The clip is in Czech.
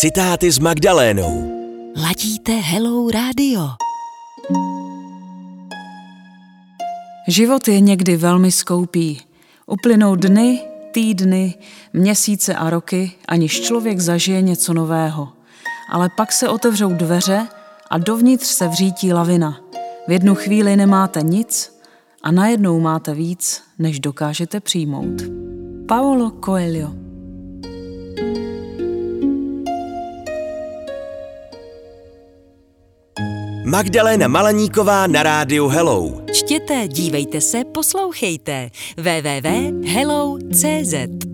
Citáty s Magdalénou. Ladíte Hello Radio. Život je někdy velmi skoupý. Uplynou dny, týdny, měsíce a roky, aniž člověk zažije něco nového. Ale pak se otevřou dveře a dovnitř se vřítí lavina. V jednu chvíli nemáte nic a najednou máte víc, než dokážete přijmout. Paolo Coelho Magdaléna Malaníková na rádiu Hello. Čtěte, dívejte se, poslouchejte. www.hello.cz